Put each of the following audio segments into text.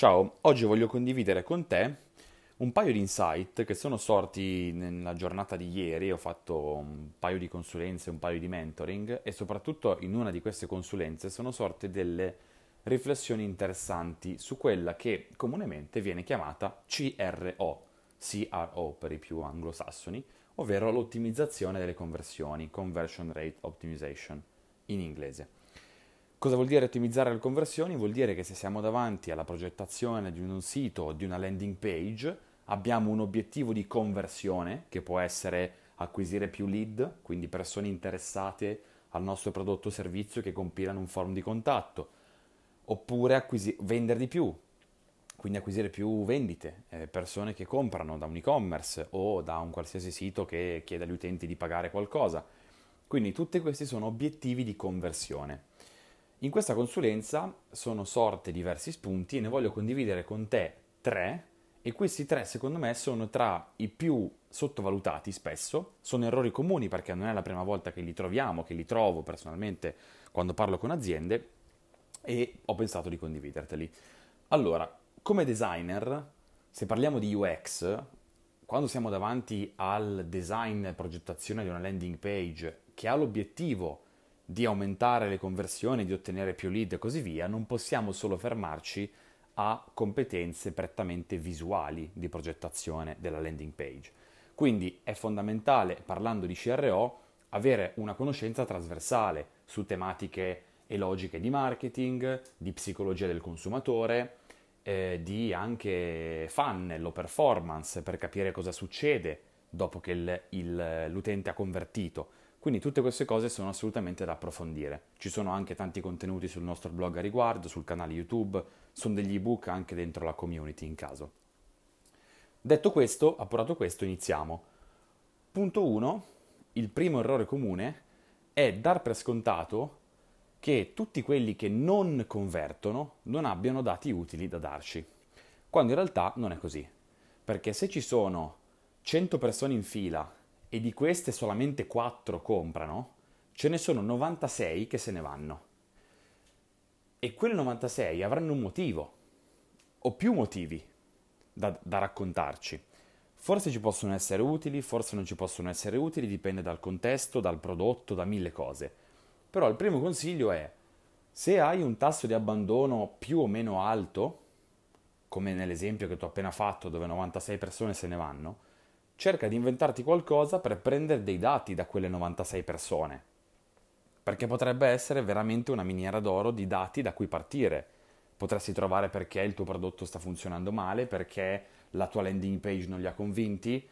Ciao, oggi voglio condividere con te un paio di insight che sono sorti nella giornata di ieri. Ho fatto un paio di consulenze, un paio di mentoring e soprattutto in una di queste consulenze sono sorte delle riflessioni interessanti su quella che comunemente viene chiamata CRO, CRO per i più anglosassoni, ovvero l'ottimizzazione delle conversioni, Conversion Rate Optimization in inglese. Cosa vuol dire ottimizzare le conversioni? Vuol dire che se siamo davanti alla progettazione di un sito o di una landing page, abbiamo un obiettivo di conversione che può essere acquisire più lead, quindi persone interessate al nostro prodotto o servizio che compilano un forum di contatto, oppure acquisi- vendere di più, quindi acquisire più vendite, eh, persone che comprano da un e-commerce o da un qualsiasi sito che chiede agli utenti di pagare qualcosa. Quindi tutti questi sono obiettivi di conversione. In questa consulenza sono sorte diversi spunti e ne voglio condividere con te tre e questi tre secondo me sono tra i più sottovalutati spesso, sono errori comuni perché non è la prima volta che li troviamo, che li trovo personalmente quando parlo con aziende e ho pensato di condividerteli. Allora, come designer, se parliamo di UX, quando siamo davanti al design e progettazione di una landing page che ha l'obiettivo di aumentare le conversioni, di ottenere più lead e così via, non possiamo solo fermarci a competenze prettamente visuali di progettazione della landing page. Quindi è fondamentale, parlando di CRO, avere una conoscenza trasversale su tematiche e logiche di marketing, di psicologia del consumatore, eh, di anche funnel o performance per capire cosa succede dopo che il, il, l'utente ha convertito quindi tutte queste cose sono assolutamente da approfondire. Ci sono anche tanti contenuti sul nostro blog a riguardo, sul canale YouTube, sono degli ebook anche dentro la community in caso. Detto questo, appurato questo, iniziamo. Punto 1. Il primo errore comune è dar per scontato che tutti quelli che non convertono non abbiano dati utili da darci, quando in realtà non è così. Perché se ci sono 100 persone in fila e di queste solamente 4 comprano, ce ne sono 96 che se ne vanno. E quelle 96 avranno un motivo, o più motivi da, da raccontarci. Forse ci possono essere utili, forse non ci possono essere utili, dipende dal contesto, dal prodotto, da mille cose. Però il primo consiglio è, se hai un tasso di abbandono più o meno alto, come nell'esempio che ti ho appena fatto dove 96 persone se ne vanno, cerca di inventarti qualcosa per prendere dei dati da quelle 96 persone, perché potrebbe essere veramente una miniera d'oro di dati da cui partire. Potresti trovare perché il tuo prodotto sta funzionando male, perché la tua landing page non li ha convinti,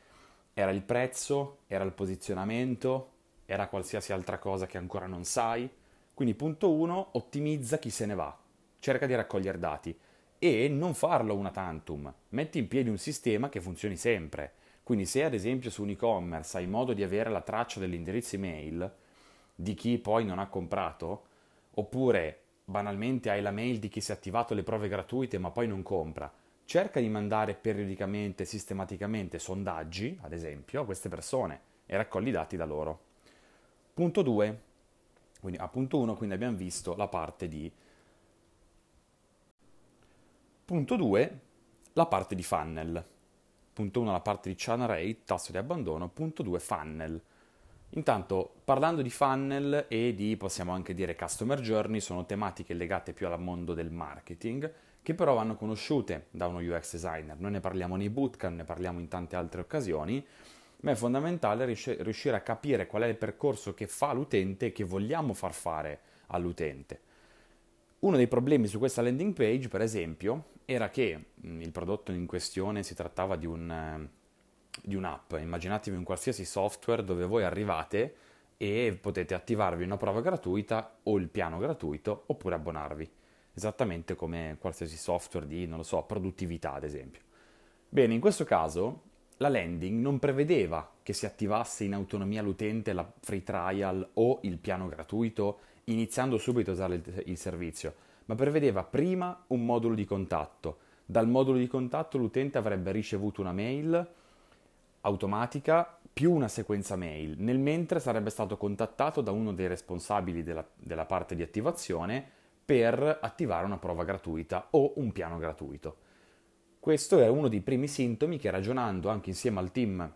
era il prezzo, era il posizionamento, era qualsiasi altra cosa che ancora non sai. Quindi punto 1, ottimizza chi se ne va, cerca di raccogliere dati. E non farlo una tantum, metti in piedi un sistema che funzioni sempre quindi se ad esempio su un e-commerce hai modo di avere la traccia dell'indirizzo email di chi poi non ha comprato, oppure banalmente hai la mail di chi si è attivato le prove gratuite ma poi non compra, cerca di mandare periodicamente, sistematicamente sondaggi, ad esempio, a queste persone e raccogli i dati da loro. Punto 2. Quindi a punto 1 quindi abbiamo visto la parte di Punto 2, la parte di funnel. Punto 1 la parte di churn rate, tasso di abbandono. Punto 2 funnel. Intanto, parlando di funnel e di, possiamo anche dire, customer journey, sono tematiche legate più al mondo del marketing, che però vanno conosciute da uno UX designer. Noi ne parliamo nei bootcamp, ne parliamo in tante altre occasioni, ma è fondamentale riuscire a capire qual è il percorso che fa l'utente e che vogliamo far fare all'utente. Uno dei problemi su questa landing page, per esempio, era che mm, il prodotto in questione si trattava di, un, eh, di un'app. Immaginatevi un qualsiasi software dove voi arrivate e potete attivarvi una prova gratuita o il piano gratuito oppure abbonarvi. Esattamente come qualsiasi software di, non lo so, produttività, ad esempio. Bene, in questo caso la landing non prevedeva che si attivasse in autonomia l'utente la free trial o il piano gratuito iniziando subito a usare il, il servizio, ma prevedeva prima un modulo di contatto. Dal modulo di contatto l'utente avrebbe ricevuto una mail automatica più una sequenza mail, nel mentre sarebbe stato contattato da uno dei responsabili della, della parte di attivazione per attivare una prova gratuita o un piano gratuito. Questo è uno dei primi sintomi che ragionando anche insieme al team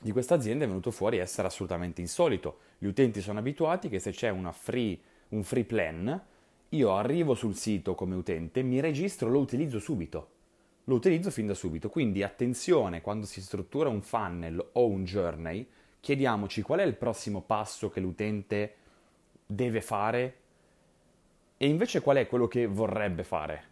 di questa azienda è venuto fuori essere assolutamente insolito. Gli utenti sono abituati che se c'è free, un free plan, io arrivo sul sito come utente, mi registro, lo utilizzo subito. Lo utilizzo fin da subito. Quindi attenzione quando si struttura un funnel o un journey, chiediamoci qual è il prossimo passo che l'utente deve fare e invece qual è quello che vorrebbe fare.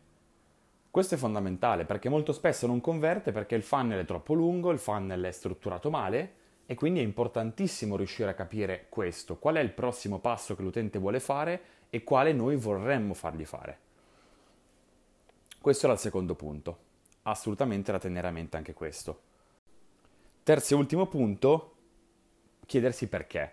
Questo è fondamentale perché molto spesso non converte perché il funnel è troppo lungo, il funnel è strutturato male e quindi è importantissimo riuscire a capire questo, qual è il prossimo passo che l'utente vuole fare e quale noi vorremmo fargli fare. Questo era il secondo punto, assolutamente da tenere a mente anche questo. Terzo e ultimo punto, chiedersi perché.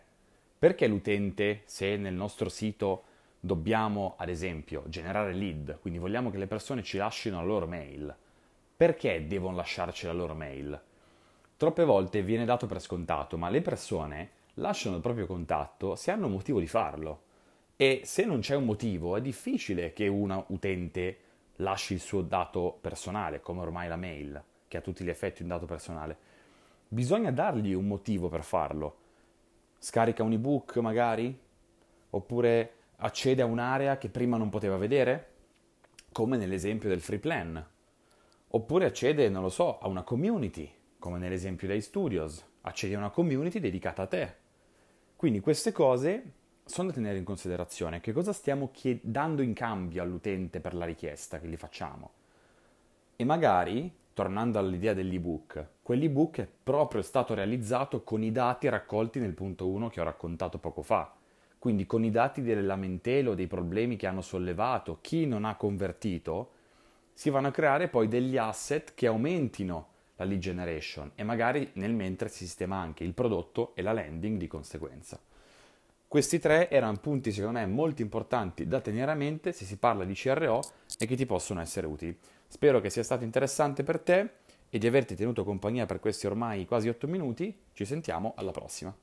Perché l'utente, se nel nostro sito dobbiamo, ad esempio, generare lead, quindi vogliamo che le persone ci lasciano la loro mail, perché devono lasciarci la loro mail? Troppe volte viene dato per scontato, ma le persone lasciano il proprio contatto se hanno motivo di farlo. E se non c'è un motivo, è difficile che una utente lasci il suo dato personale, come ormai la mail, che a tutti gli effetti un dato personale. Bisogna dargli un motivo per farlo. Scarica un ebook magari? Oppure accede a un'area che prima non poteva vedere, come nell'esempio del free plan, oppure accede, non lo so, a una community, come nell'esempio dei studios, accedi a una community dedicata a te. Quindi queste cose sono da tenere in considerazione. Che cosa stiamo dando in cambio all'utente per la richiesta che gli facciamo? E magari, tornando all'idea dell'ebook, quell'ebook è proprio stato realizzato con i dati raccolti nel punto 1 che ho raccontato poco fa quindi con i dati delle lamentele o dei problemi che hanno sollevato, chi non ha convertito, si vanno a creare poi degli asset che aumentino la lead generation e magari nel mentre si sistema anche il prodotto e la landing di conseguenza. Questi tre erano punti secondo me molto importanti da tenere a mente se si parla di CRO e che ti possono essere utili. Spero che sia stato interessante per te e di averti tenuto compagnia per questi ormai quasi 8 minuti. Ci sentiamo alla prossima.